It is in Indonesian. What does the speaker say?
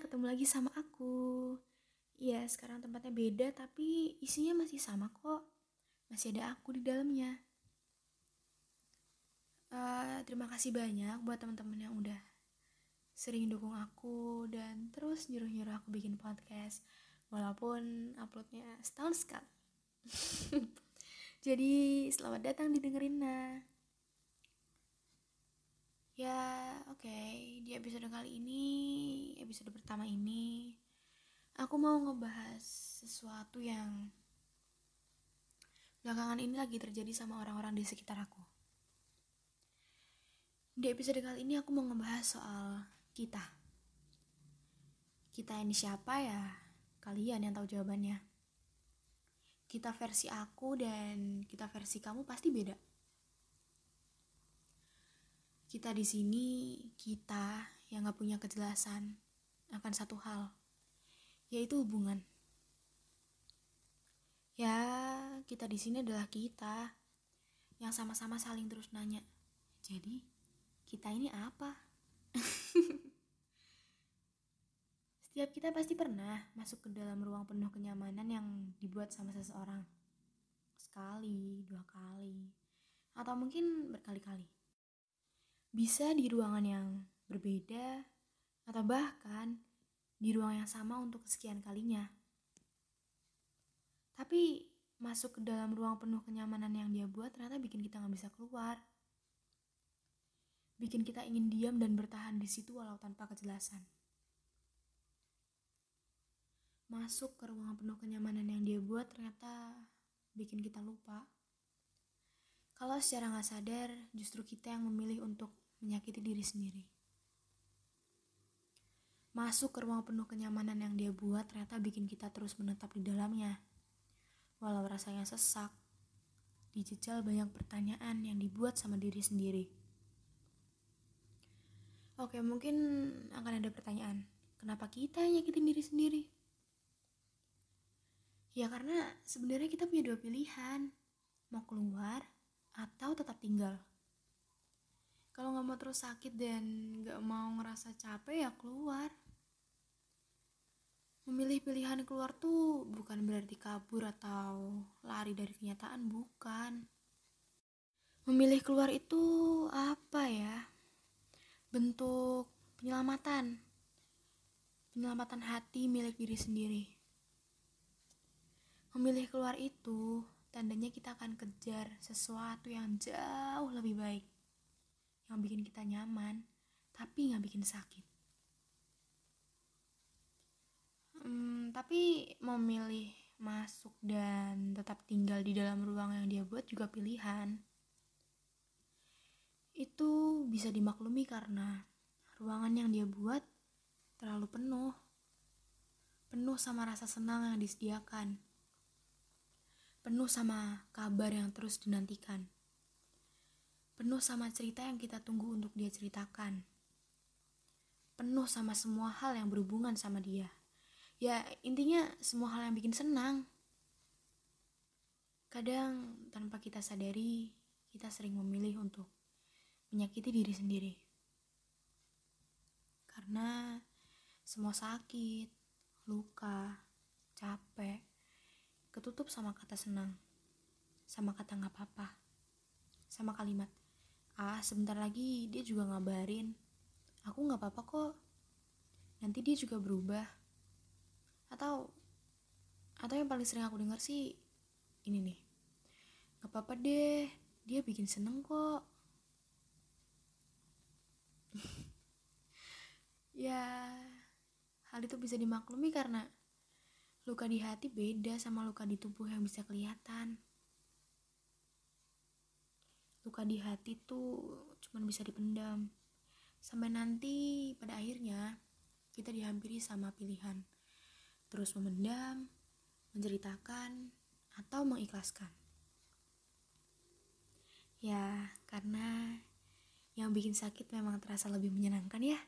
ketemu lagi sama aku. Iya, sekarang tempatnya beda tapi isinya masih sama kok. Masih ada aku di dalamnya. Uh, terima kasih banyak buat teman-teman yang udah sering dukung aku dan terus nyuruh-nyuruh aku bikin podcast walaupun uploadnya setahun sekali. Jadi selamat datang di dengerin nah. Ya, oke. Okay. Di episode kali ini, episode pertama ini, aku mau ngebahas sesuatu yang belakangan ini lagi terjadi sama orang-orang di sekitar aku. Di episode kali ini aku mau ngebahas soal kita. Kita ini siapa ya? Kalian yang tahu jawabannya. Kita versi aku dan kita versi kamu pasti beda kita di sini, kita yang gak punya kejelasan akan satu hal, yaitu hubungan. Ya, kita di sini adalah kita yang sama-sama saling terus nanya. Jadi, kita ini apa? Setiap kita pasti pernah masuk ke dalam ruang penuh kenyamanan yang dibuat sama seseorang. Sekali, dua kali, atau mungkin berkali-kali bisa di ruangan yang berbeda atau bahkan di ruang yang sama untuk kesekian kalinya. Tapi masuk ke dalam ruang penuh kenyamanan yang dia buat ternyata bikin kita nggak bisa keluar. Bikin kita ingin diam dan bertahan di situ walau tanpa kejelasan. Masuk ke ruang penuh kenyamanan yang dia buat ternyata bikin kita lupa kalau secara nggak sadar, justru kita yang memilih untuk menyakiti diri sendiri. Masuk ke ruang penuh kenyamanan yang dia buat ternyata bikin kita terus menetap di dalamnya. Walau rasanya sesak, dijejal banyak pertanyaan yang dibuat sama diri sendiri. Oke, mungkin akan ada pertanyaan, kenapa kita yang nyakitin diri sendiri? Ya karena sebenarnya kita punya dua pilihan, mau keluar atau tetap tinggal. Kalau nggak mau terus sakit dan nggak mau ngerasa capek ya keluar. Memilih pilihan keluar tuh bukan berarti kabur atau lari dari kenyataan, bukan. Memilih keluar itu apa ya? Bentuk penyelamatan. Penyelamatan hati milik diri sendiri. Memilih keluar itu tandanya kita akan kejar sesuatu yang jauh lebih baik yang bikin kita nyaman tapi nggak bikin sakit. Hmm, tapi memilih masuk dan tetap tinggal di dalam ruang yang dia buat juga pilihan. Itu bisa dimaklumi karena ruangan yang dia buat terlalu penuh penuh sama rasa senang yang disediakan penuh sama kabar yang terus dinantikan. Penuh sama cerita yang kita tunggu untuk dia ceritakan. Penuh sama semua hal yang berhubungan sama dia. Ya, intinya semua hal yang bikin senang. Kadang tanpa kita sadari, kita sering memilih untuk menyakiti diri sendiri. Karena semua sakit, luka, capek, ketutup sama kata senang, sama kata nggak apa-apa, sama kalimat, ah sebentar lagi dia juga ngabarin, aku nggak apa-apa kok, nanti dia juga berubah, atau atau yang paling sering aku dengar sih ini nih, nggak apa-apa deh, dia bikin seneng kok. ya hal itu bisa dimaklumi karena Luka di hati beda sama luka di tubuh yang bisa kelihatan. Luka di hati tuh cuma bisa dipendam. Sampai nanti pada akhirnya kita dihampiri sama pilihan. Terus memendam, menceritakan, atau mengikhlaskan. Ya, karena yang bikin sakit memang terasa lebih menyenangkan ya.